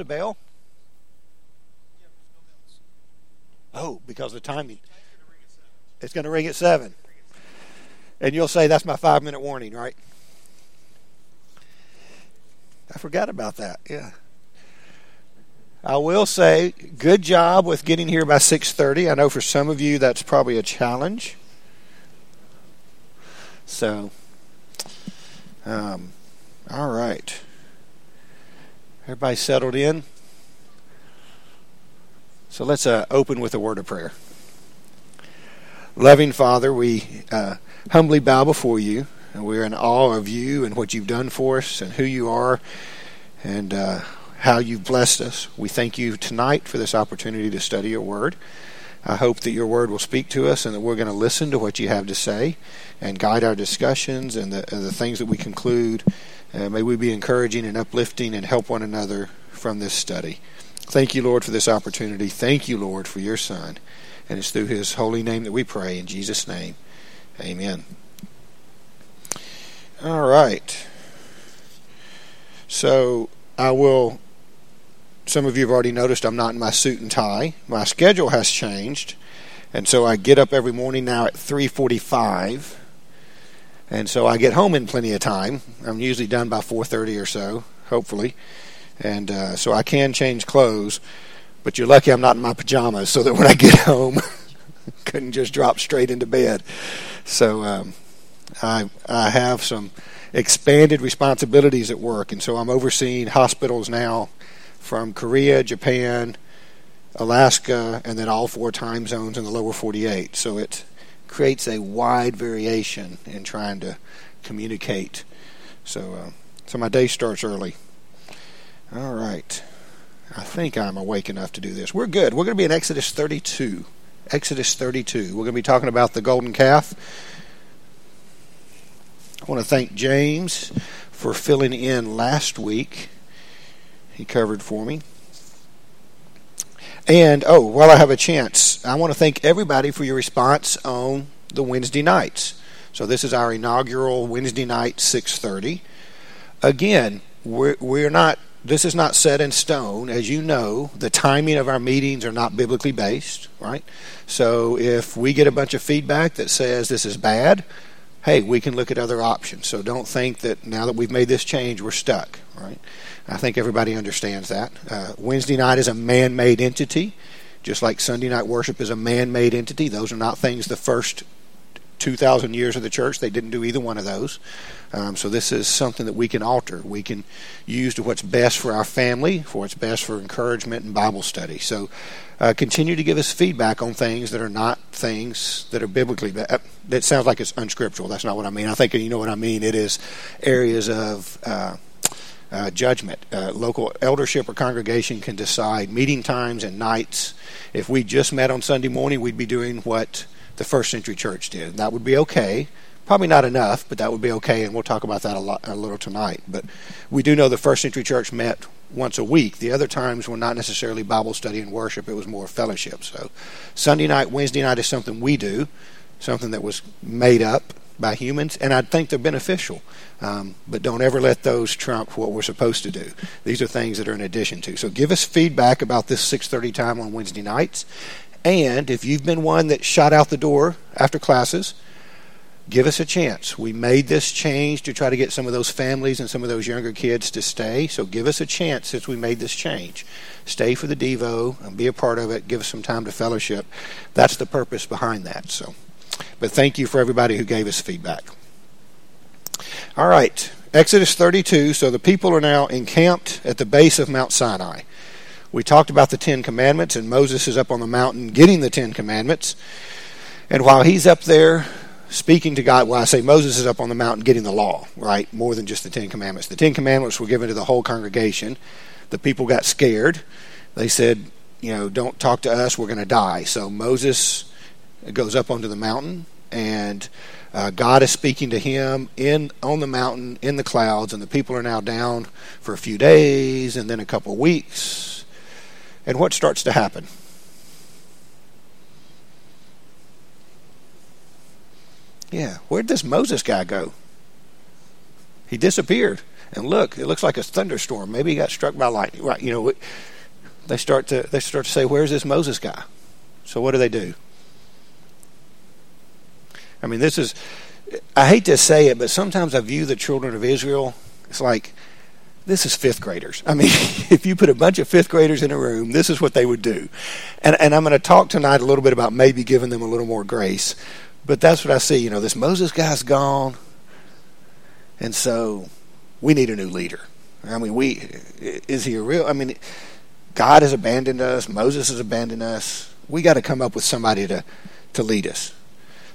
a bell? Oh, because the timing. It's going to ring at 7. And you'll say, that's my five minute warning, right? I forgot about that. Yeah. I will say, good job with getting here by 6:30. I know for some of you that's probably a challenge. So, um, all right. Everybody settled in? So let's uh, open with a word of prayer. Loving Father, we uh, humbly bow before you, and we're in awe of you and what you've done for us and who you are and uh, how you've blessed us. We thank you tonight for this opportunity to study your word. I hope that your word will speak to us and that we're going to listen to what you have to say and guide our discussions and the, the things that we conclude uh, may we be encouraging and uplifting and help one another from this study. Thank you, Lord, for this opportunity. Thank you, Lord, for your Son. And it's through his holy name that we pray. In Jesus' name, amen. All right. So I will. Some of you have already noticed I'm not in my suit and tie. My schedule has changed, and so I get up every morning now at 3:45 and so I get home in plenty of time. I'm usually done by 4:30 or so, hopefully, and uh, so I can change clothes. But you're lucky I'm not in my pajamas, so that when I get home, couldn't just drop straight into bed. So um, I I have some expanded responsibilities at work, and so I'm overseeing hospitals now from Korea, Japan, Alaska, and then all four time zones in the lower 48. So it's creates a wide variation in trying to communicate. So, uh, so my day starts early. All right. I think I'm awake enough to do this. We're good. We're going to be in Exodus 32. Exodus 32. We're going to be talking about the golden calf. I want to thank James for filling in last week. He covered for me. And oh, while I have a chance, I want to thank everybody for your response on the Wednesday nights. So this is our inaugural Wednesday night 6:30. Again, we're, we're not. This is not set in stone, as you know. The timing of our meetings are not biblically based, right? So if we get a bunch of feedback that says this is bad, hey, we can look at other options. So don't think that now that we've made this change, we're stuck, right? I think everybody understands that. Uh, Wednesday night is a man made entity, just like Sunday night worship is a man made entity. Those are not things the first 2,000 years of the church, they didn't do either one of those. Um, so this is something that we can alter. We can use to what's best for our family, for what's best for encouragement and Bible study. So uh, continue to give us feedback on things that are not things that are biblically. That uh, sounds like it's unscriptural. That's not what I mean. I think you know what I mean. It is areas of. Uh, uh, judgment. Uh, local eldership or congregation can decide meeting times and nights. If we just met on Sunday morning, we'd be doing what the first century church did. And that would be okay. Probably not enough, but that would be okay, and we'll talk about that a, lot, a little tonight. But we do know the first century church met once a week. The other times were not necessarily Bible study and worship, it was more fellowship. So Sunday night, Wednesday night is something we do, something that was made up by humans, and I think they're beneficial. Um, but don't ever let those trump what we're supposed to do. These are things that are in addition to. So give us feedback about this 6:30 time on Wednesday nights, and if you've been one that shot out the door after classes, give us a chance. We made this change to try to get some of those families and some of those younger kids to stay. So give us a chance since we made this change. Stay for the Devo and be a part of it. Give us some time to fellowship. That's the purpose behind that. So. But thank you for everybody who gave us feedback. All right, Exodus 32. So the people are now encamped at the base of Mount Sinai. We talked about the Ten Commandments, and Moses is up on the mountain getting the Ten Commandments. And while he's up there speaking to God, well, I say Moses is up on the mountain getting the law, right? More than just the Ten Commandments. The Ten Commandments were given to the whole congregation. The people got scared. They said, you know, don't talk to us, we're going to die. So Moses goes up onto the mountain, and uh, God is speaking to him in on the mountain in the clouds, and the people are now down for a few days and then a couple weeks. And what starts to happen? Yeah, where'd this Moses guy go? He disappeared. And look, it looks like a thunderstorm. Maybe he got struck by lightning. Right? You know, they start to they start to say, "Where's this Moses guy?" So what do they do? I mean, this is. I hate to say it, but sometimes I view the children of Israel. It's like this is fifth graders. I mean, if you put a bunch of fifth graders in a room, this is what they would do. And, and I'm going to talk tonight a little bit about maybe giving them a little more grace. But that's what I see. You know, this Moses guy's gone. And so we need a new leader. I mean, we is he a real? I mean, God has abandoned us. Moses has abandoned us. We got to come up with somebody to to lead us.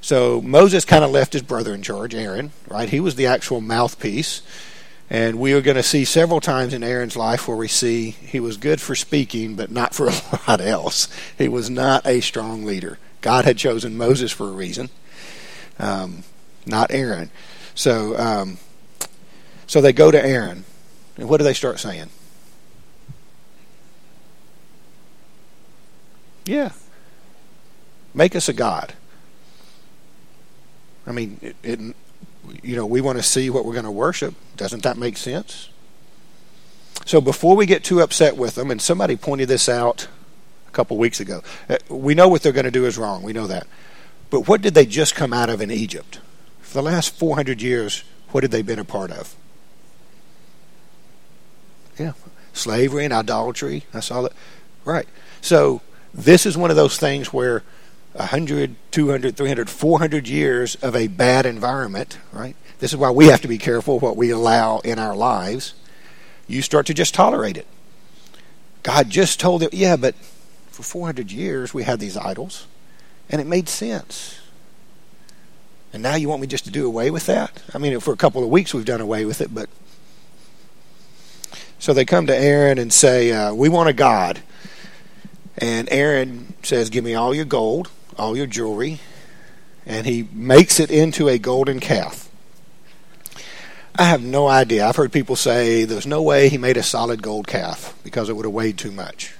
So Moses kind of left his brother in charge, Aaron. Right? He was the actual mouthpiece. And we are going to see several times in Aaron's life where we see he was good for speaking, but not for a lot else. He was not a strong leader. God had chosen Moses for a reason, um, not Aaron. So, um, so they go to Aaron, and what do they start saying? Yeah, make us a god. I mean, it, it you know, we want to see what we're going to worship. Doesn't that make sense? So before we get too upset with them, and somebody pointed this out a couple weeks ago, uh, we know what they're going to do is wrong. We know that. But what did they just come out of in Egypt? For the last 400 years, what had they been a part of? Yeah, slavery and idolatry. That's all that. Right. So this is one of those things where 100, 200, 300, 400 years of a bad environment, right? This is why we have to be careful what we allow in our lives. You start to just tolerate it. God just told them, yeah, but for 400 years we had these idols, and it made sense. And now you want me just to do away with that? I mean, for a couple of weeks we've done away with it, but. So they come to Aaron and say, uh, We want a God. And Aaron says, Give me all your gold all your jewelry, and he makes it into a golden calf. I have no idea. I've heard people say there's no way he made a solid gold calf because it would have weighed too much.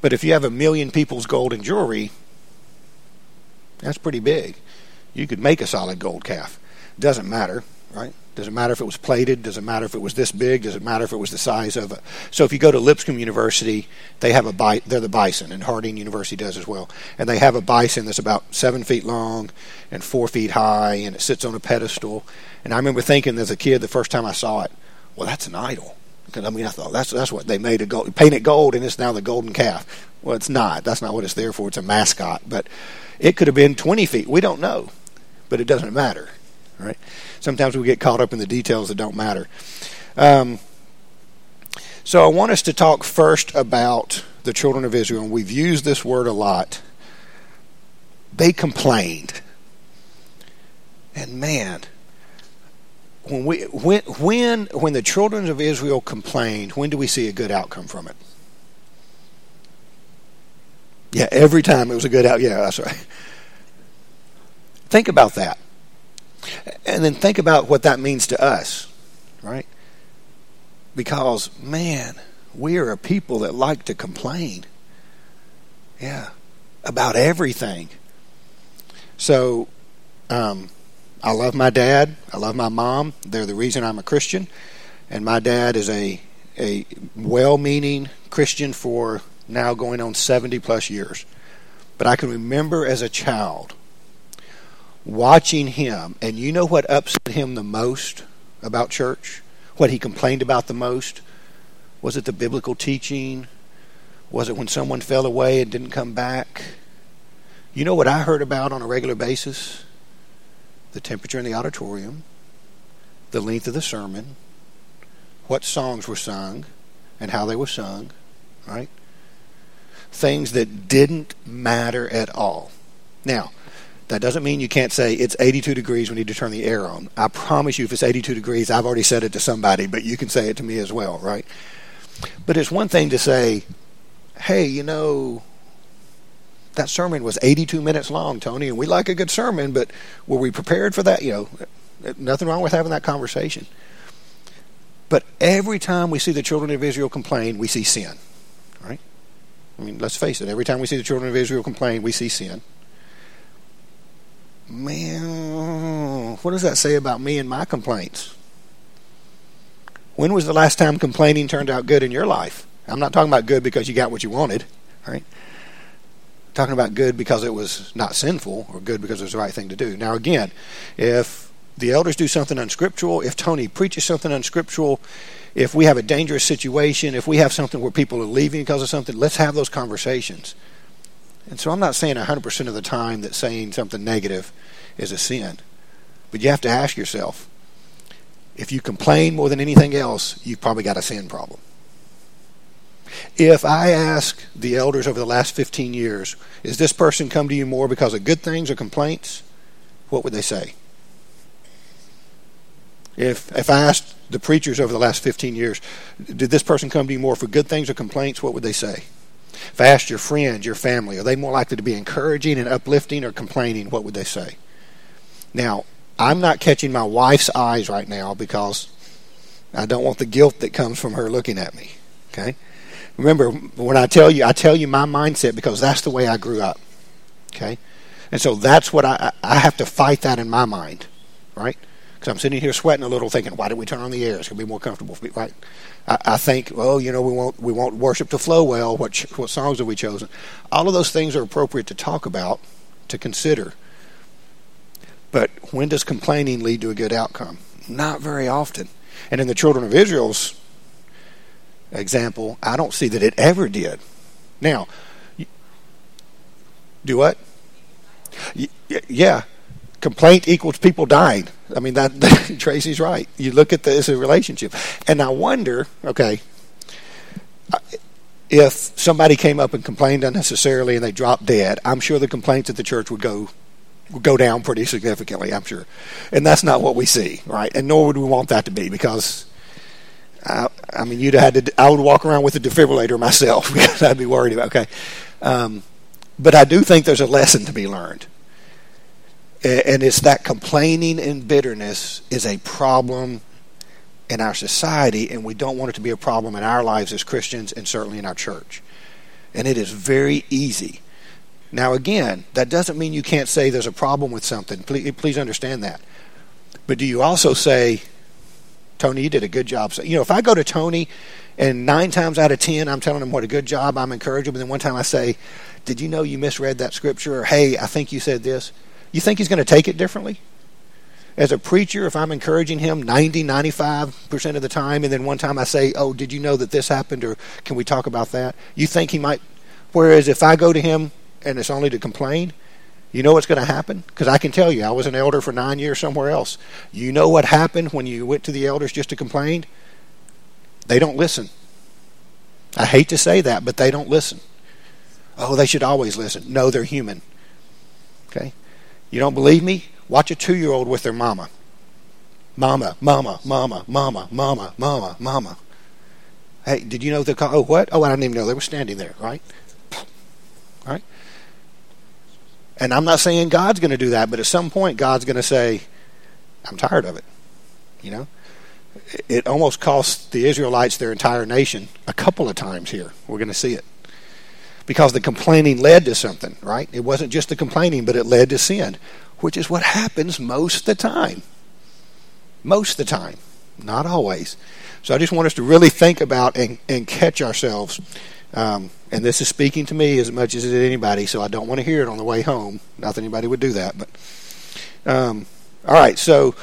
But if you have a million people's gold and jewelry, that's pretty big. You could make a solid gold calf. Doesn't matter, right? Does it matter if it was plated? Does it matter if it was this big? Does it matter if it was the size of it? So if you go to Lipscomb University, they have a bi- they're the bison, and Harding University does as well. And they have a bison that's about seven feet long and four feet high, and it sits on a pedestal. And I remember thinking as a kid, the first time I saw it, well, that's an idol. Because I mean, I thought that's that's what they made a gold, painted gold, and it's now the golden calf. Well, it's not. That's not what it's there for. It's a mascot, but it could have been 20 feet. We don't know, but it doesn't matter, right? sometimes we get caught up in the details that don't matter. Um, so I want us to talk first about the children of Israel, and we've used this word a lot. They complained. And man, when we when when when the children of Israel complained, when do we see a good outcome from it? Yeah, every time it was a good out. Yeah, that's right. Think about that. And then think about what that means to us, right? Because, man, we are a people that like to complain. Yeah, about everything. So, um, I love my dad. I love my mom. They're the reason I'm a Christian. And my dad is a, a well meaning Christian for now going on 70 plus years. But I can remember as a child watching him, and you know what upset him the most about church? What he complained about the most? Was it the biblical teaching? Was it when someone fell away and didn't come back? You know what I heard about on a regular basis? The temperature in the auditorium, the length of the sermon, what songs were sung, and how they were sung, right? Things that didn't matter at all. Now, that doesn't mean you can't say it's 82 degrees, we need to turn the air on. I promise you, if it's 82 degrees, I've already said it to somebody, but you can say it to me as well, right? But it's one thing to say, hey, you know, that sermon was 82 minutes long, Tony, and we like a good sermon, but were we prepared for that? You know, nothing wrong with having that conversation. But every time we see the children of Israel complain, we see sin, right? I mean, let's face it, every time we see the children of Israel complain, we see sin man, what does that say about me and my complaints? When was the last time complaining turned out good in your life? I'm not talking about good because you got what you wanted, right? I'm talking about good because it was not sinful or good because it was the right thing to do. Now, again, if the elders do something unscriptural, if Tony preaches something unscriptural, if we have a dangerous situation, if we have something where people are leaving because of something, let's have those conversations. And so I'm not saying 100% of the time that saying something negative is a sin. But you have to ask yourself if you complain more than anything else, you've probably got a sin problem. If I ask the elders over the last 15 years, is this person come to you more because of good things or complaints? What would they say? If if I asked the preachers over the last 15 years, did this person come to you more for good things or complaints? What would they say? If I your friends, your family, are they more likely to be encouraging and uplifting or complaining? What would they say? Now, I'm not catching my wife's eyes right now because I don't want the guilt that comes from her looking at me. Okay? Remember, when I tell you, I tell you my mindset because that's the way I grew up. Okay? And so that's what I, I have to fight that in my mind, right? Because I'm sitting here sweating a little, thinking, why did we turn on the air? It's going to be more comfortable for me, right? I, I think, well, you know, we want we want worship to flow well. What what songs have we chosen? All of those things are appropriate to talk about, to consider. But when does complaining lead to a good outcome? Not very often. And in the children of Israel's example, I don't see that it ever did. Now, do what? Yeah, complaint equals people dying. I mean that, that Tracy's right. You look at this as a relationship, and I wonder. Okay, if somebody came up and complained unnecessarily and they dropped dead, I'm sure the complaints at the church would go go down pretty significantly. I'm sure, and that's not what we see, right? And nor would we want that to be because. I, I mean, you'd have had to. I would walk around with a defibrillator myself because I'd be worried about. Okay, um, but I do think there's a lesson to be learned and it's that complaining and bitterness is a problem in our society, and we don't want it to be a problem in our lives as Christians and certainly in our church. And it is very easy. Now, again, that doesn't mean you can't say there's a problem with something. Please, please understand that. But do you also say, Tony, you did a good job? You know, if I go to Tony and nine times out of ten I'm telling him what a good job, I'm encouraging him, and then one time I say, Did you know you misread that scripture? Or, hey, I think you said this you think he's going to take it differently? As a preacher, if I'm encouraging him 90, 95% of the time, and then one time I say, Oh, did you know that this happened? Or can we talk about that? You think he might. Whereas if I go to him and it's only to complain, you know what's going to happen? Because I can tell you, I was an elder for nine years somewhere else. You know what happened when you went to the elders just to complain? They don't listen. I hate to say that, but they don't listen. Oh, they should always listen. No, they're human. Okay? You don't believe me? Watch a two year old with their mama. Mama, mama, mama, mama, mama, mama, mama. Hey, did you know the call? Oh, what? Oh, I didn't even know they were standing there, right? Right? And I'm not saying God's going to do that, but at some point, God's going to say, I'm tired of it. You know? It almost cost the Israelites their entire nation a couple of times here. We're going to see it because the complaining led to something, right? It wasn't just the complaining, but it led to sin, which is what happens most of the time. Most of the time, not always. So I just want us to really think about and, and catch ourselves. Um, and this is speaking to me as much as it is anybody, so I don't want to hear it on the way home. Not that anybody would do that, but um, all right. So,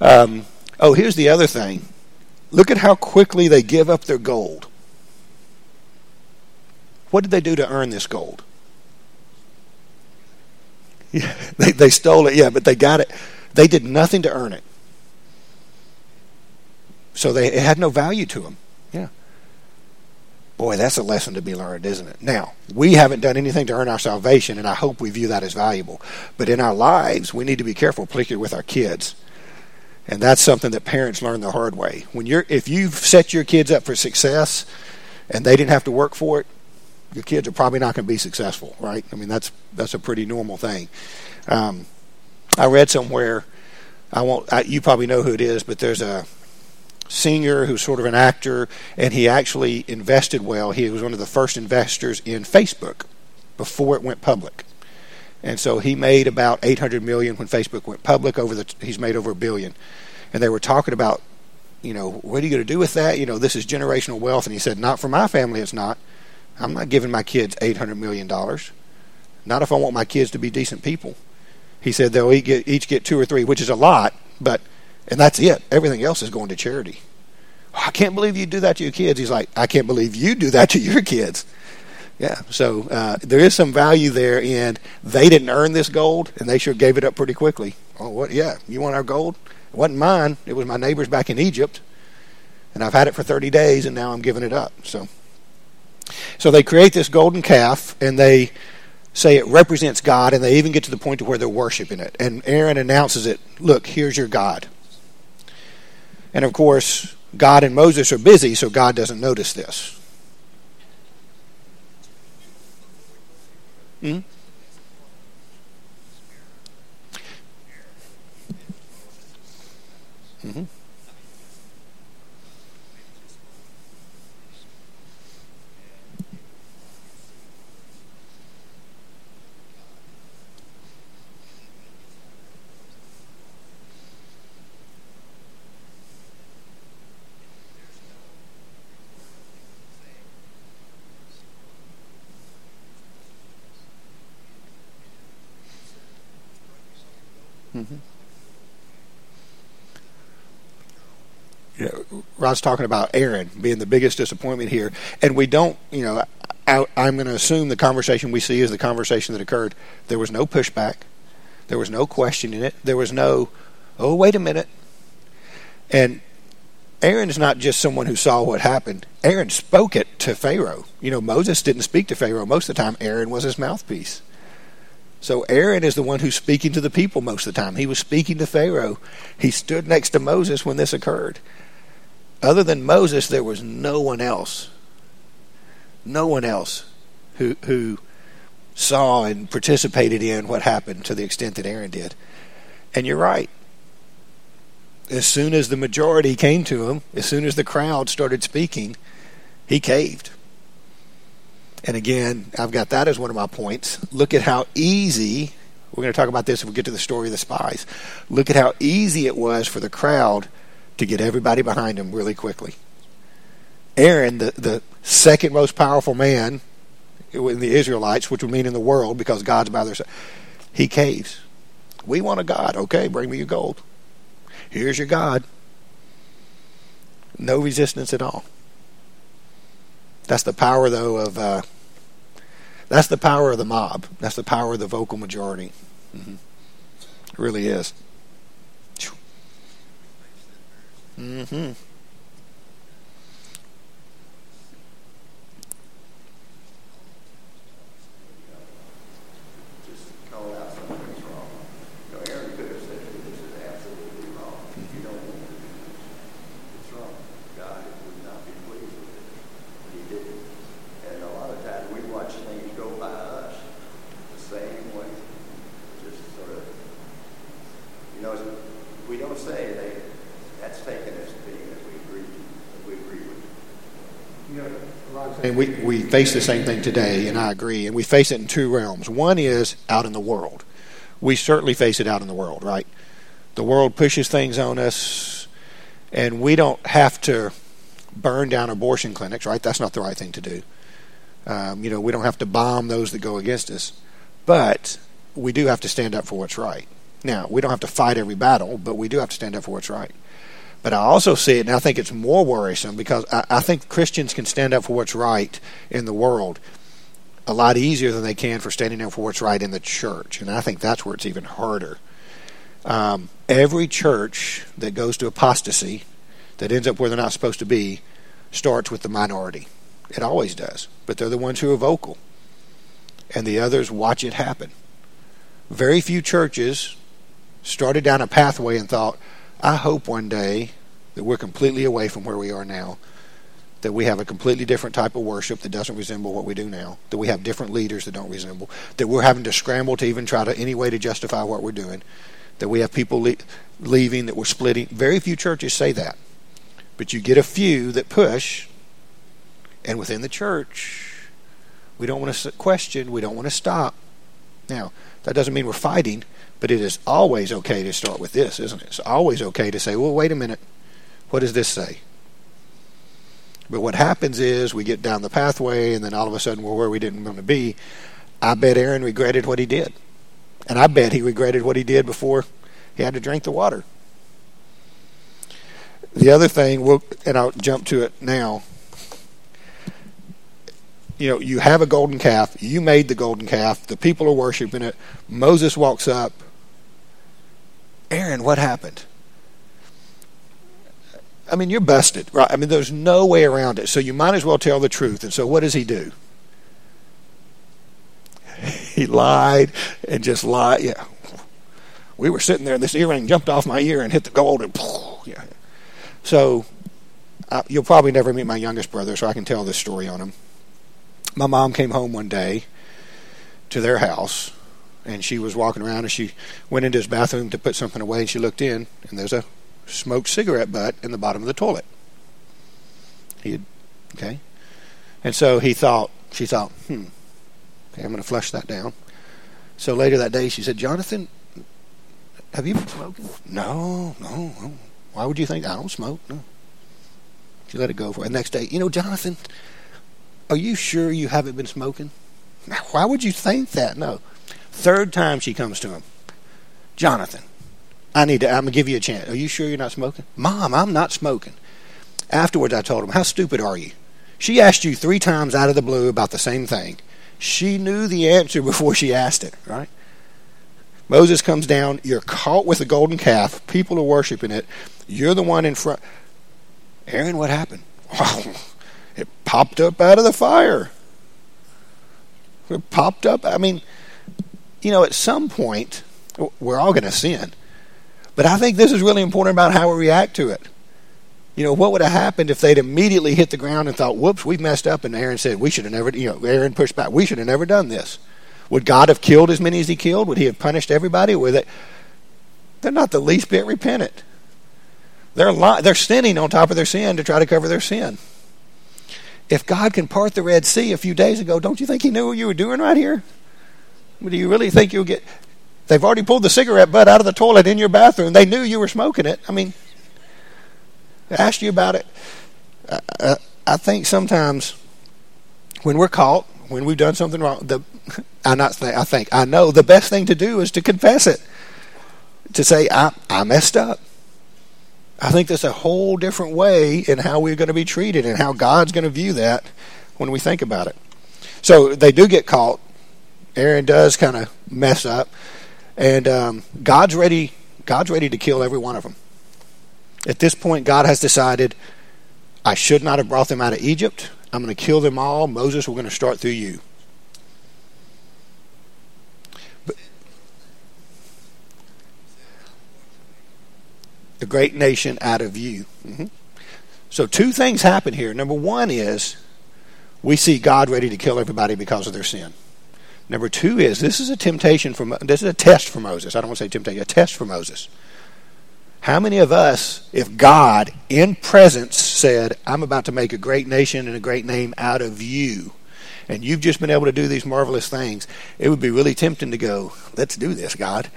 um, oh, here's the other thing. Look at how quickly they give up their gold. What did they do to earn this gold? Yeah, they, they stole it, yeah, but they got it. They did nothing to earn it. So they, it had no value to them. Yeah. Boy, that's a lesson to be learned, isn't it? Now, we haven't done anything to earn our salvation, and I hope we view that as valuable. But in our lives, we need to be careful, particularly with our kids. And that's something that parents learn the hard way. When you're, if you've set your kids up for success and they didn't have to work for it, your kids are probably not going to be successful, right? I mean, that's that's a pretty normal thing. Um, I read somewhere, I won't. I, you probably know who it is, but there's a singer who's sort of an actor, and he actually invested well. He was one of the first investors in Facebook before it went public, and so he made about 800 million when Facebook went public. Over the he's made over a billion, and they were talking about you know, what are you going to do with that? You know, this is generational wealth. And he said, not for my family, it's not. I'm not giving my kids $800 million. Not if I want my kids to be decent people. He said they'll each get, two or three, which is a lot, but, and that's it. Everything else is going to charity. Oh, I can't believe you do that to your kids. He's like, I can't believe you do that to your kids. Yeah, so uh, there is some value there in they didn't earn this gold, and they sure gave it up pretty quickly. Oh, what? Yeah, you want our gold? It wasn't mine. It was my neighbor's back in Egypt, and I've had it for 30 days, and now I'm giving it up. So, so they create this golden calf, and they say it represents God, and they even get to the point to where they're worshiping it. And Aaron announces it. Look, here's your God. And of course, God and Moses are busy, so God doesn't notice this. Hmm? Mm-hmm. Mm-hmm. You know, Rod's talking about Aaron being the biggest disappointment here, and we don't, you know, I, I'm going to assume the conversation we see is the conversation that occurred. There was no pushback, there was no question in it, there was no, oh wait a minute, and Aaron is not just someone who saw what happened. Aaron spoke it to Pharaoh. You know, Moses didn't speak to Pharaoh most of the time. Aaron was his mouthpiece. So Aaron is the one who's speaking to the people most of the time. He was speaking to Pharaoh. He stood next to Moses when this occurred. Other than Moses, there was no one else. No one else who who saw and participated in what happened to the extent that Aaron did. And you're right. As soon as the majority came to him, as soon as the crowd started speaking, he caved. And again, I've got that as one of my points. Look at how easy, we're going to talk about this if we get to the story of the spies. Look at how easy it was for the crowd to get everybody behind him really quickly. Aaron, the, the second most powerful man in the Israelites, which would mean in the world because God's by their side, he caves. We want a God. Okay, bring me your gold. Here's your God. No resistance at all. That's the power, though, of uh, that's the power of the mob. That's the power of the vocal majority. Mm-hmm. It really is. Mm-hmm. and we, we face the same thing today, and I agree. And we face it in two realms. One is out in the world. We certainly face it out in the world, right? The world pushes things on us, and we don't have to burn down abortion clinics, right? That's not the right thing to do. Um, you know, we don't have to bomb those that go against us, but we do have to stand up for what's right. Now, we don't have to fight every battle, but we do have to stand up for what's right. But I also see it, and I think it's more worrisome because I, I think Christians can stand up for what's right in the world a lot easier than they can for standing up for what's right in the church. And I think that's where it's even harder. Um, every church that goes to apostasy, that ends up where they're not supposed to be, starts with the minority. It always does. But they're the ones who are vocal. And the others watch it happen. Very few churches started down a pathway and thought, I hope one day that we're completely away from where we are now, that we have a completely different type of worship that doesn't resemble what we do now, that we have different leaders that don't resemble, that we're having to scramble to even try to any way to justify what we're doing, that we have people le- leaving, that we're splitting. Very few churches say that. But you get a few that push, and within the church, we don't want to question, we don't want to stop. Now, that doesn't mean we're fighting, but it is always okay to start with this, isn't it? It's always okay to say, well, wait a minute. What does this say? But what happens is we get down the pathway, and then all of a sudden we're where we didn't want to be. I bet Aaron regretted what he did. And I bet he regretted what he did before he had to drink the water. The other thing, we'll, and I'll jump to it now. You know, you have a golden calf. You made the golden calf. The people are worshiping it. Moses walks up. Aaron, what happened? I mean, you're busted, right? I mean, there's no way around it. So you might as well tell the truth. And so what does he do? He lied and just lied. Yeah. We were sitting there, and this earring jumped off my ear and hit the gold, and yeah. So uh, you'll probably never meet my youngest brother, so I can tell this story on him. My mom came home one day to their house, and she was walking around, and she went into his bathroom to put something away, and she looked in, and there's a smoked cigarette butt in the bottom of the toilet. He had, okay. And so he thought, she thought, hmm, okay, I'm going to flush that down. So later that day, she said, Jonathan, have you been smoking? No, no, no. Why would you think I don't smoke? No. She let it go for it. next day, you know, Jonathan, are you sure you haven't been smoking? Why would you think that? No. Third time she comes to him, Jonathan, I need to, I'm going to give you a chance. Are you sure you're not smoking? Mom, I'm not smoking. Afterwards, I told him, How stupid are you? She asked you three times out of the blue about the same thing. She knew the answer before she asked it, right? Moses comes down. You're caught with a golden calf. People are worshiping it. You're the one in front. Aaron, what happened? it popped up out of the fire. It popped up. I mean, you know, at some point, we're all going to sin. But I think this is really important about how we react to it. You know, what would have happened if they'd immediately hit the ground and thought, whoops, we've messed up, and Aaron said, we should have never, you know, Aaron pushed back, we should have never done this. Would God have killed as many as he killed? Would he have punished everybody? With it? They're not the least bit repentant. They're, li- they're sinning on top of their sin to try to cover their sin. If God can part the Red Sea a few days ago, don't you think he knew what you were doing right here? Do you really think you'll get They've already pulled the cigarette butt out of the toilet in your bathroom. They knew you were smoking it. I mean, they asked you about it. I, I think sometimes when we're caught, when we've done something wrong, the I not think I think I know the best thing to do is to confess it, to say I I messed up. I think there's a whole different way in how we're going to be treated and how God's going to view that when we think about it. So they do get caught. Aaron does kind of mess up. And um, God's ready. God's ready to kill every one of them. At this point, God has decided, I should not have brought them out of Egypt. I'm going to kill them all. Moses, we're going to start through you. The great nation out of you. Mm-hmm. So, two things happen here. Number one is we see God ready to kill everybody because of their sin. Number two is this is a temptation for this is a test for Moses. I don't want to say temptation, a test for Moses. How many of us, if God in presence said, I'm about to make a great nation and a great name out of you, and you've just been able to do these marvelous things, it would be really tempting to go, let's do this, God.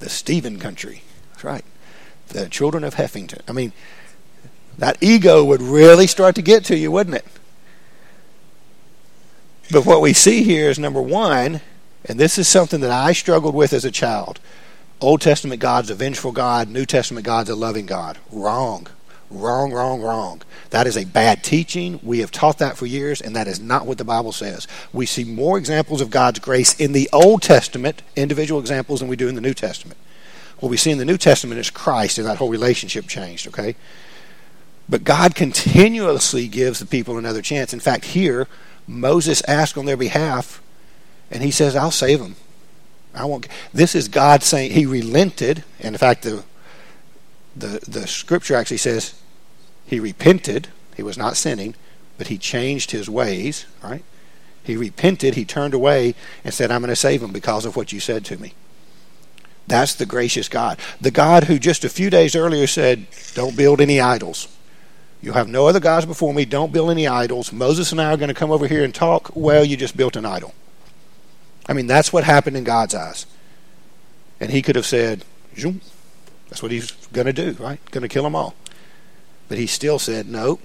The Stephen country. That's right. The children of Heffington. I mean, that ego would really start to get to you, wouldn't it? But what we see here is number one, and this is something that I struggled with as a child. Old Testament God's a vengeful God, New Testament God's a loving God. Wrong. Wrong, wrong, wrong. That is a bad teaching. We have taught that for years, and that is not what the Bible says. We see more examples of God's grace in the Old Testament, individual examples, than we do in the New Testament. What we see in the New Testament is Christ, and that whole relationship changed, okay? But God continuously gives the people another chance. In fact, here, Moses asked on their behalf, and he says, I'll save them. I won't. This is God saying he relented. And in fact, the, the, the scripture actually says he repented. He was not sinning, but he changed his ways, right? He repented, he turned away and said, I'm going to save them because of what you said to me. That's the gracious God. The God who just a few days earlier said, Don't build any idols. You have no other gods before me. Don't build any idols. Moses and I are going to come over here and talk. Well, you just built an idol. I mean, that's what happened in God's eyes. And he could have said, Zoom. That's what he's going to do, right? Going to kill them all. But he still said, no,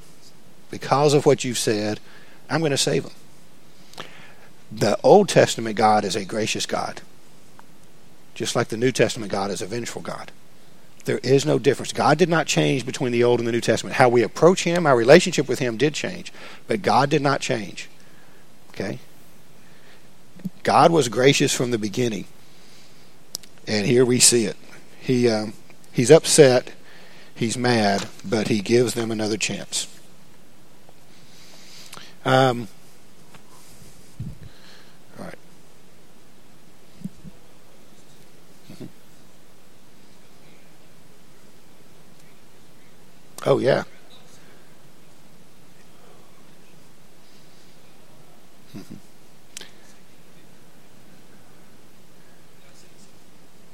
because of what you've said, I'm going to save them. The Old Testament God is a gracious God, just like the New Testament God is a vengeful God. There is no difference. God did not change between the Old and the New Testament. How we approach Him, our relationship with Him did change, but God did not change. Okay? God was gracious from the beginning, and here we see it. He um, he's upset, he's mad, but he gives them another chance. Um, Oh yeah.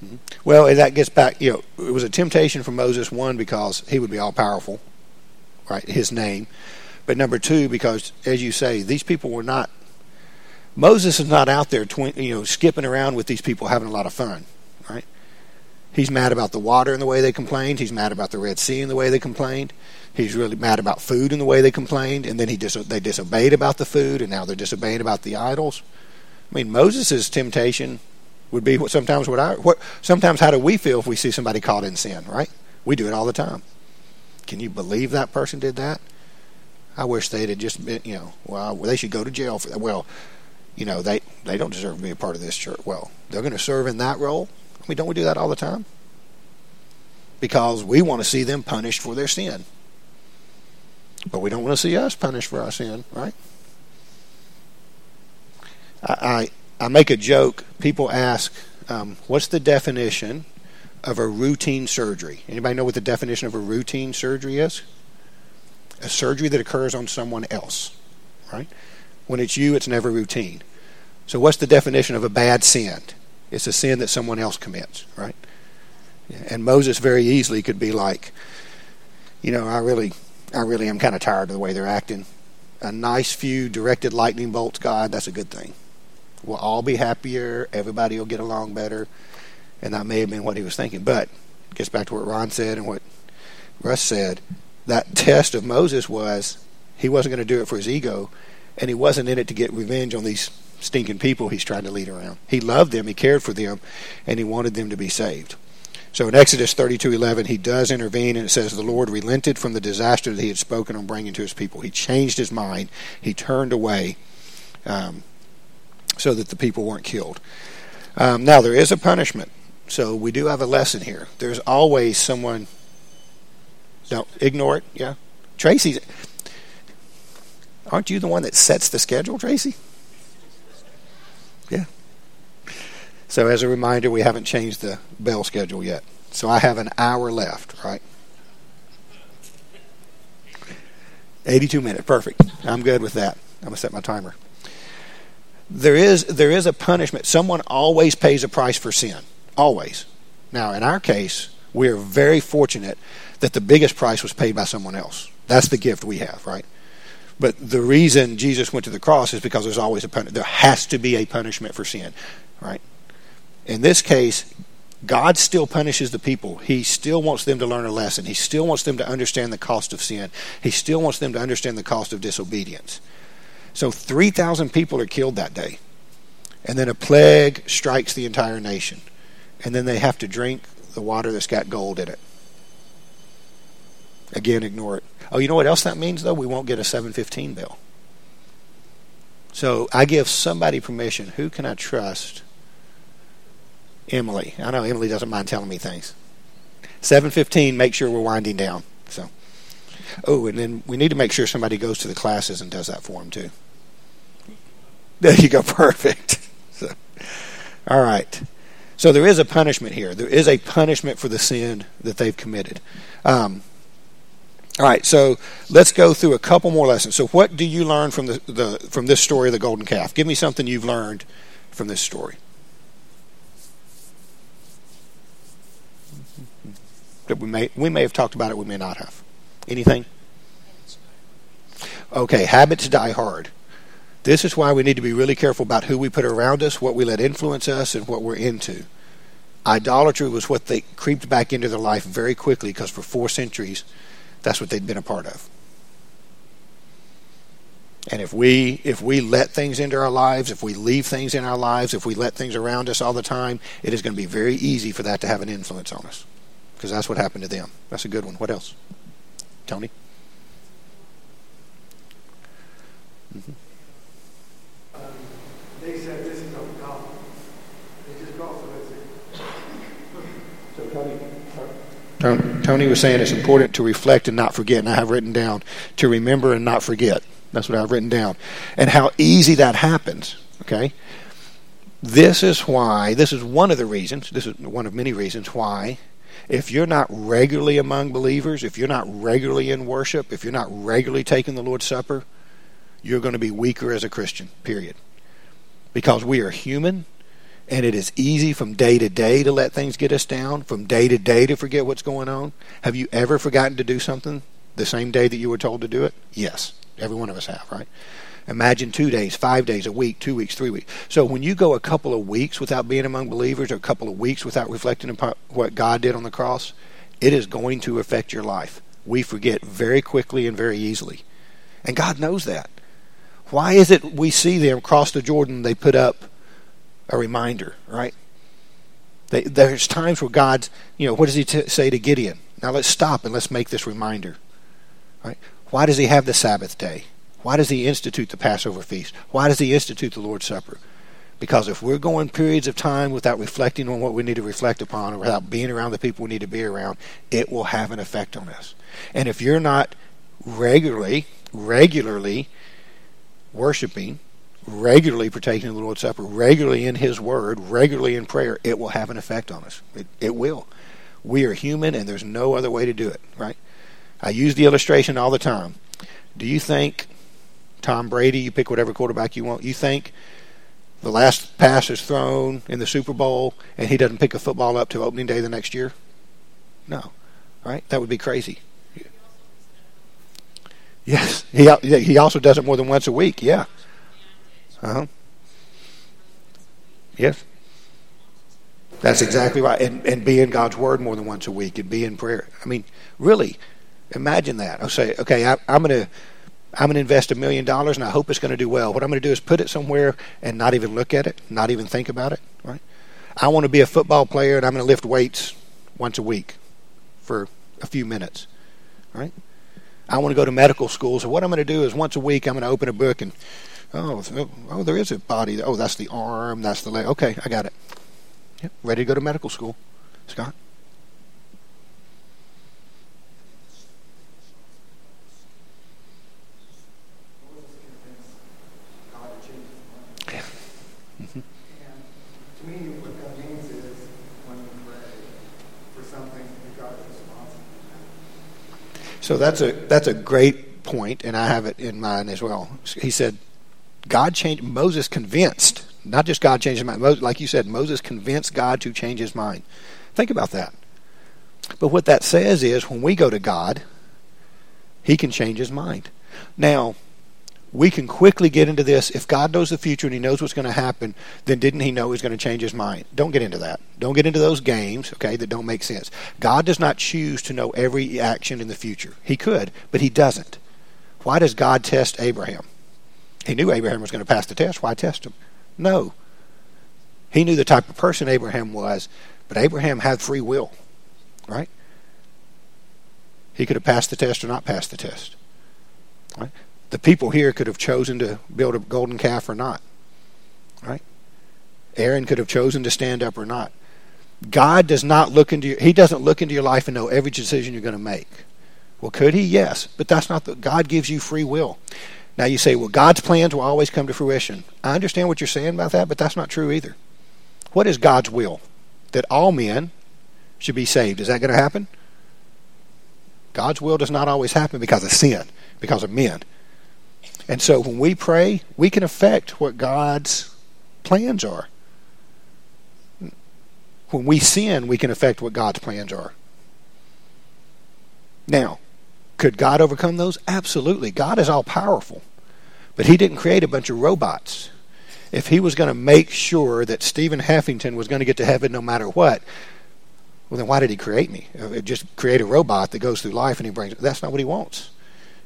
Mm-hmm. Well, that gets back. You know, it was a temptation for Moses. One because he would be all powerful, right? His name, but number two because, as you say, these people were not. Moses is not out there, twi- you know, skipping around with these people having a lot of fun, right? He's mad about the water and the way they complained. He's mad about the Red Sea and the way they complained. He's really mad about food and the way they complained. And then he dis- they disobeyed about the food, and now they're disobeying about the idols. I mean, Moses' temptation would be what sometimes what I what sometimes how do we feel if we see somebody caught in sin, right? We do it all the time. Can you believe that person did that? I wish they'd have just been, you know, well, they should go to jail for that. Well, you know, they they don't deserve to be a part of this church. Well, they're going to serve in that role. I don't we do that all the time? Because we want to see them punished for their sin, but we don't want to see us punished for our sin, right? I, I make a joke. People ask, um, "What's the definition of a routine surgery?" Anybody know what the definition of a routine surgery is? A surgery that occurs on someone else, right? When it's you, it's never routine. So, what's the definition of a bad sin? It's a sin that someone else commits, right? And Moses very easily could be like, you know, I really, I really am kind of tired of the way they're acting. A nice few directed lightning bolts, God, that's a good thing. We'll all be happier. Everybody will get along better. And that may have been what he was thinking. But gets back to what Ron said and what Russ said. That test of Moses was he wasn't going to do it for his ego, and he wasn't in it to get revenge on these stinking people he's trying to lead around. He loved them, he cared for them, and he wanted them to be saved. So in Exodus 32:11, he does intervene, and it says the Lord relented from the disaster that he had spoken on bringing to his people. He changed his mind. He turned away. Um, so that the people weren't killed. Um, now, there is a punishment. So we do have a lesson here. There's always someone. Don't ignore it. Yeah. Tracy, aren't you the one that sets the schedule, Tracy? Yeah. So, as a reminder, we haven't changed the bell schedule yet. So, I have an hour left, right? 82 minutes. Perfect. I'm good with that. I'm going to set my timer there is there is a punishment. Someone always pays a price for sin. Always. Now, in our case, we are very fortunate that the biggest price was paid by someone else. That's the gift we have, right? But the reason Jesus went to the cross is because there's always a punishment. There has to be a punishment for sin, right? In this case, God still punishes the people. He still wants them to learn a lesson. He still wants them to understand the cost of sin. He still wants them to understand the cost of disobedience. So 3,000 people are killed that day. And then a plague strikes the entire nation. And then they have to drink the water that's got gold in it. Again, ignore it. Oh, you know what else that means, though? We won't get a 715 bill. So I give somebody permission. Who can I trust? Emily. I know Emily doesn't mind telling me things. 715, make sure we're winding down. So. Oh, and then we need to make sure somebody goes to the classes and does that for them too. There you go, perfect. So, all right. So there is a punishment here. There is a punishment for the sin that they've committed. Um, all right, so let's go through a couple more lessons. So, what do you learn from the, the from this story of the golden calf? Give me something you've learned from this story. That we may we may have talked about it, we may not have. Anything? Okay, habits die hard. This is why we need to be really careful about who we put around us, what we let influence us, and what we're into. Idolatry was what they creeped back into their life very quickly because for four centuries, that's what they'd been a part of. And if we if we let things into our lives, if we leave things in our lives, if we let things around us all the time, it is going to be very easy for that to have an influence on us. Because that's what happened to them. That's a good one. What else? Tony? Mm-hmm. Um, they said this is of God. They just got So Tony, Tony was saying it's important to reflect and not forget, and I have written down to remember and not forget. That's what I've written down. And how easy that happens, okay? This is why, this is one of the reasons, this is one of many reasons why, if you're not regularly among believers, if you're not regularly in worship, if you're not regularly taking the Lord's Supper, you're going to be weaker as a Christian, period. Because we are human, and it is easy from day to day to let things get us down, from day to day to forget what's going on. Have you ever forgotten to do something the same day that you were told to do it? Yes. Every one of us have, right? Imagine two days, five days, a week, two weeks, three weeks. So when you go a couple of weeks without being among believers or a couple of weeks without reflecting upon what God did on the cross, it is going to affect your life. We forget very quickly and very easily. And God knows that. Why is it we see them cross the Jordan, they put up a reminder, right? They, there's times where God's, you know, what does he t- say to Gideon? Now let's stop and let's make this reminder. Right? Why does he have the Sabbath day? Why does he institute the Passover feast? Why does he institute the Lord's Supper? Because if we're going periods of time without reflecting on what we need to reflect upon or without being around the people we need to be around, it will have an effect on us. And if you're not regularly, regularly worshiping, regularly partaking of the Lord's Supper, regularly in His Word, regularly in prayer, it will have an effect on us. It, it will. We are human, and there's no other way to do it, right? I use the illustration all the time. Do you think Tom Brady, you pick whatever quarterback you want, you think the last pass is thrown in the Super Bowl and he doesn't pick a football up to opening day the next year? No. Right? That would be crazy. Yes, he he also does it more than once a week. Yeah. Uh huh. Yes. That's exactly right. And and be in God's Word more than once a week and be in prayer. I mean, really, Imagine that. I'll say, okay, I, I'm going to I'm going to invest a million dollars and I hope it's going to do well. What I'm going to do is put it somewhere and not even look at it, not even think about it, right? I want to be a football player and I'm going to lift weights once a week for a few minutes, right? I want to go to medical school, so what I'm going to do is once a week I'm going to open a book and oh, oh, oh, there is a body. Oh, that's the arm, that's the leg. Okay, I got it. Yep, ready to go to medical school, Scott. So that's a that's a great point, and I have it in mind as well. He said, God changed Moses convinced, not just God changed his mind. Moses, like you said, Moses convinced God to change his mind. Think about that. But what that says is, when we go to God, He can change His mind. Now, we can quickly get into this. If God knows the future and He knows what's going to happen, then didn't He know He's going to change His mind? Don't get into that. Don't get into those games, okay, that don't make sense. God does not choose to know every action in the future. He could, but He doesn't. Why does God test Abraham? He knew Abraham was going to pass the test. Why test him? No. He knew the type of person Abraham was, but Abraham had free will, right? He could have passed the test or not passed the test. Right? The people here could have chosen to build a golden calf or not. Right? Aaron could have chosen to stand up or not. God does not look into your, he doesn't look into your life and know every decision you're going to make. Well, could he? Yes, but that's not the God gives you free will. Now you say, well, God's plans will always come to fruition. I understand what you're saying about that, but that's not true either. What is God's will? That all men should be saved. Is that going to happen? God's will does not always happen because of sin, because of men. And so when we pray, we can affect what God's plans are. When we sin, we can affect what God's plans are. Now, could God overcome those? Absolutely. God is all powerful. But He didn't create a bunch of robots. if he was going to make sure that Stephen Heffington was going to get to heaven no matter what, well, then why did he create me? Uh, just create a robot that goes through life and he brings. That's not what he wants.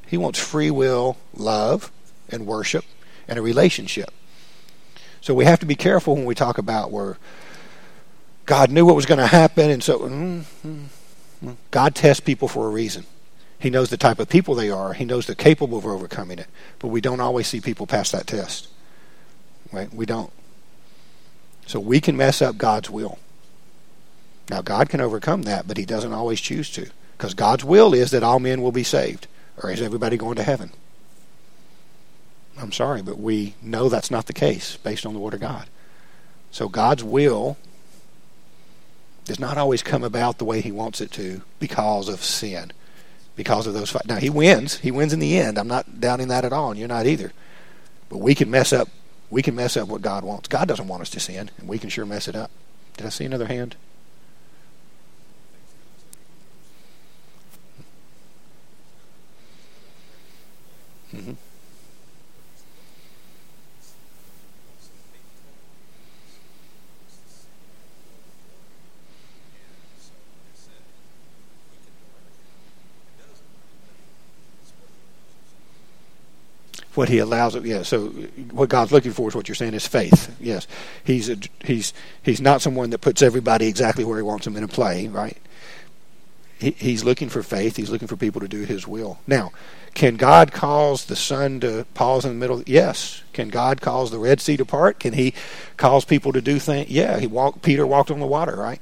He wants free will, love, and worship, and a relationship. So we have to be careful when we talk about where God knew what was going to happen, and so mm, mm, mm. God tests people for a reason. He knows the type of people they are. He knows they're capable of overcoming it. But we don't always see people pass that test. Right? We don't. So we can mess up God's will. Now, God can overcome that, but He doesn't always choose to. Because God's will is that all men will be saved. Or is everybody going to heaven? I'm sorry, but we know that's not the case based on the Word of God. So God's will does not always come about the way He wants it to because of sin, because of those. Fights. Now He wins. He wins in the end. I'm not doubting that at all, and you're not either. But we can mess up. We can mess up what God wants. God doesn't want us to sin, and we can sure mess it up. Did I see another hand? Mm-hmm. What he allows it. Yeah. So what God's looking for is what you're saying is faith. Yes. He's a, he's he's not someone that puts everybody exactly where he wants them in a play, right? He, he's looking for faith. He's looking for people to do His will. Now, can God cause the sun to pause in the middle? Yes. Can God cause the Red Sea to part? Can He cause people to do things? Yeah. He walked. Peter walked on the water, right?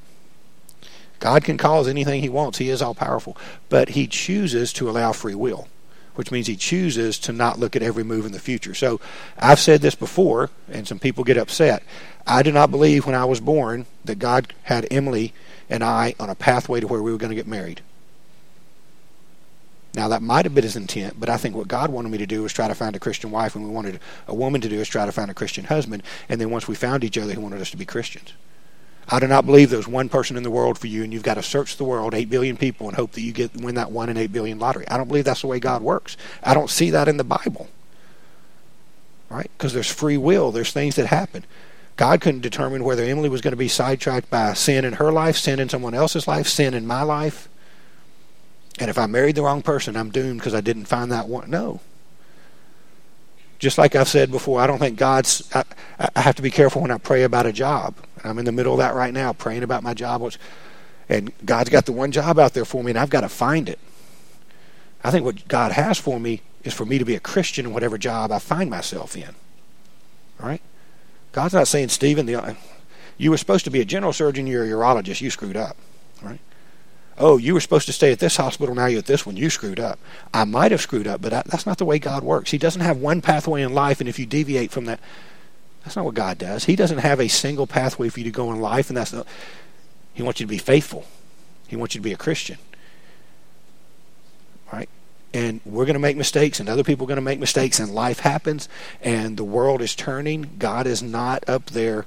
God can cause anything He wants. He is all powerful, but He chooses to allow free will which means he chooses to not look at every move in the future. So I've said this before, and some people get upset. I do not believe when I was born that God had Emily and I on a pathway to where we were going to get married. Now, that might have been his intent, but I think what God wanted me to do was try to find a Christian wife, and we wanted a woman to do is try to find a Christian husband. And then once we found each other, he wanted us to be Christians. I do not believe there's one person in the world for you, and you've got to search the world, eight billion people, and hope that you get win that one in eight billion lottery. I don't believe that's the way God works. I don't see that in the Bible, right? Because there's free will. There's things that happen. God couldn't determine whether Emily was going to be sidetracked by sin in her life, sin in someone else's life, sin in my life. And if I married the wrong person, I'm doomed because I didn't find that one. No. Just like I've said before, I don't think God's. I, I have to be careful when I pray about a job. I'm in the middle of that right now, praying about my job. And God's got the one job out there for me, and I've got to find it. I think what God has for me is for me to be a Christian in whatever job I find myself in. All right? God's not saying, Stephen, the, you were supposed to be a general surgeon, you're a urologist, you screwed up. Right? Oh, you were supposed to stay at this hospital, now you're at this one, you screwed up. I might have screwed up, but I, that's not the way God works. He doesn't have one pathway in life, and if you deviate from that, that's not what God does. He doesn't have a single pathway for you to go in life, and that's not. He wants you to be faithful. He wants you to be a Christian. Right? And we're going to make mistakes, and other people are going to make mistakes, and life happens, and the world is turning. God is not up there.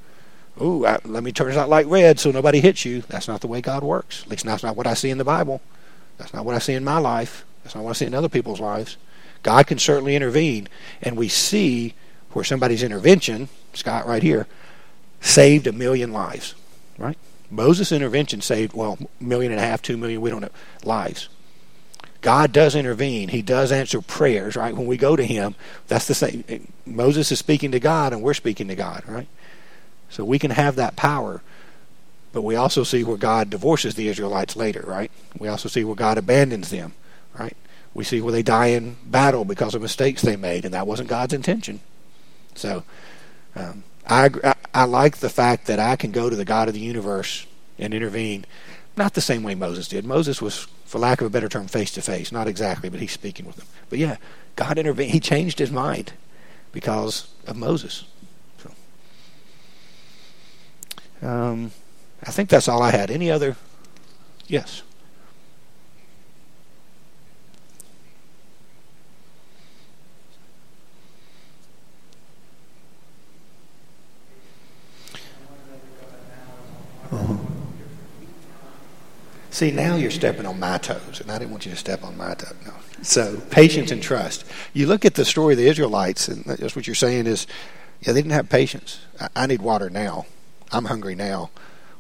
Ooh, let me turn that light red so nobody hits you. That's not the way God works. At least that's not what I see in the Bible. That's not what I see in my life. That's not what I see in other people's lives. God can certainly intervene, and we see where somebody's intervention, Scott right here, saved a million lives, right? Moses' intervention saved, well, million and a half, two million, we don't know, lives. God does intervene. He does answer prayers, right? When we go to Him, that's the same. Moses is speaking to God, and we're speaking to God, right? So we can have that power. But we also see where God divorces the Israelites later, right? We also see where God abandons them, right? We see where they die in battle because of mistakes they made, and that wasn't God's intention. So um, I, I, I like the fact that I can go to the God of the universe and intervene. Not the same way Moses did. Moses was, for lack of a better term, face to face. Not exactly, but he's speaking with them. But yeah, God intervened. He changed his mind because of Moses. So, um, I think that's all I had. Any other? Yes. See, now you're stepping on my toes, and I didn't want you to step on my toes. No. So, patience and trust. You look at the story of the Israelites, and that's what you're saying is, Yeah, they didn't have patience. I, I need water now. I'm hungry now.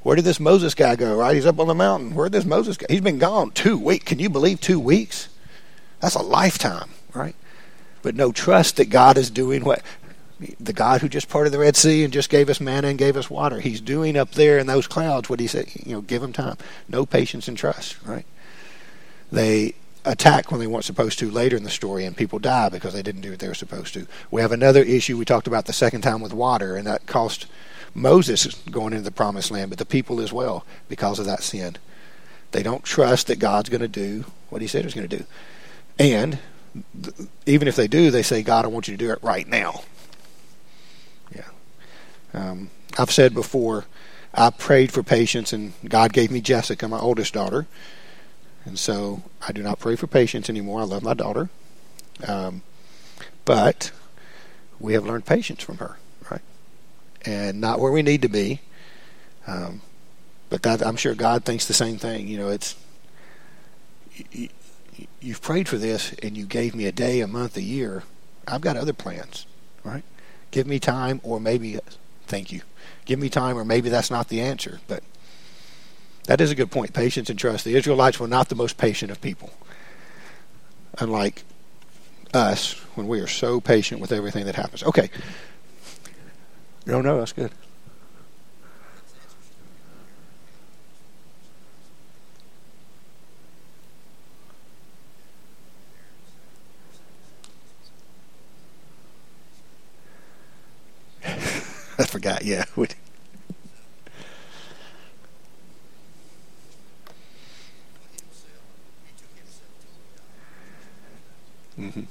Where did this Moses guy go? Right, he's up on the mountain. Where did this Moses guy? He's been gone two weeks. Can you believe two weeks? That's a lifetime, right? But no trust that God is doing what the God who just parted the Red Sea and just gave us manna and gave us water. He's doing up there in those clouds what he said. You know, give him time. No patience and trust, right? They attack when they weren't supposed to later in the story, and people die because they didn't do what they were supposed to. We have another issue we talked about the second time with water, and that cost Moses going into the promised land, but the people as well because of that sin. They don't trust that God's going to do what he said he was going to do. And even if they do, they say, God, I want you to do it right now. Um, I've said before, I prayed for patience, and God gave me Jessica, my oldest daughter. And so I do not pray for patience anymore. I love my daughter. Um, but we have learned patience from her, right? And not where we need to be. Um, but that, I'm sure God thinks the same thing. You know, it's you, you've prayed for this, and you gave me a day, a month, a year. I've got other plans, right? Give me time, or maybe, thank you. Give me time, or maybe that's not the answer. But that is a good point. Patience and trust. The Israelites were not the most patient of people. Unlike us, when we are so patient with everything that happens. Okay. No, no, that's good. I forgot, yeah. Mm-hmm.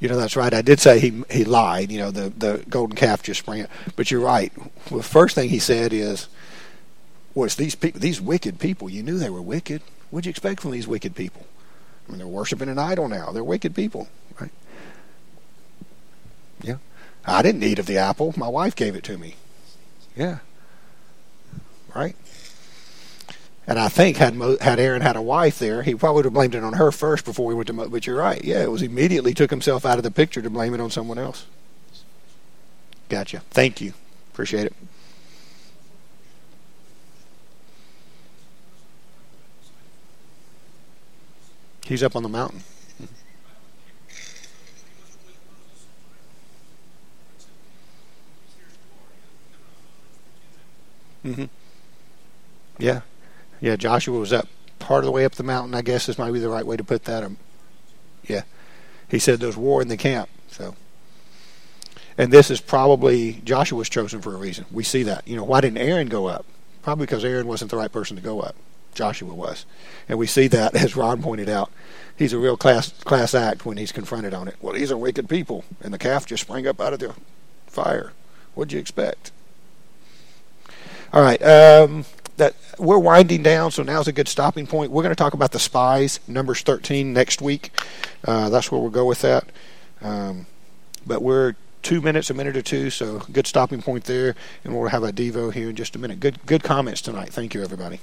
You know, that's right. I did say he he lied. You know, the the golden calf just sprang up. But you're right. the first thing he said is, "Was these people, these wicked people? You knew they were wicked. What'd you expect from these wicked people? I mean, they're worshiping an idol now. They're wicked people, right? Yeah. I didn't eat of the apple. My wife gave it to me. Yeah. Right. And I think had Mo, had Aaron had a wife there, he probably would have blamed it on her first before we went to. Mo, but you're right. Yeah, it was immediately took himself out of the picture to blame it on someone else. Gotcha. Thank you. Appreciate it. He's up on the mountain. Mm-hmm. Yeah. Yeah, Joshua was up part of the way up the mountain. I guess this might be the right way to put that. Um, yeah, he said there's war in the camp. So, and this is probably Joshua was chosen for a reason. We see that. You know, why didn't Aaron go up? Probably because Aaron wasn't the right person to go up. Joshua was, and we see that as Ron pointed out. He's a real class class act when he's confronted on it. Well, these are wicked people, and the calf just sprang up out of the fire. What'd you expect? All right. Um, that we're winding down, so now's a good stopping point. We're going to talk about the spies, Numbers 13, next week. Uh, that's where we'll go with that. Um, but we're two minutes, a minute or two, so good stopping point there, and we'll have a Devo here in just a minute. Good, good comments tonight. Thank you, everybody.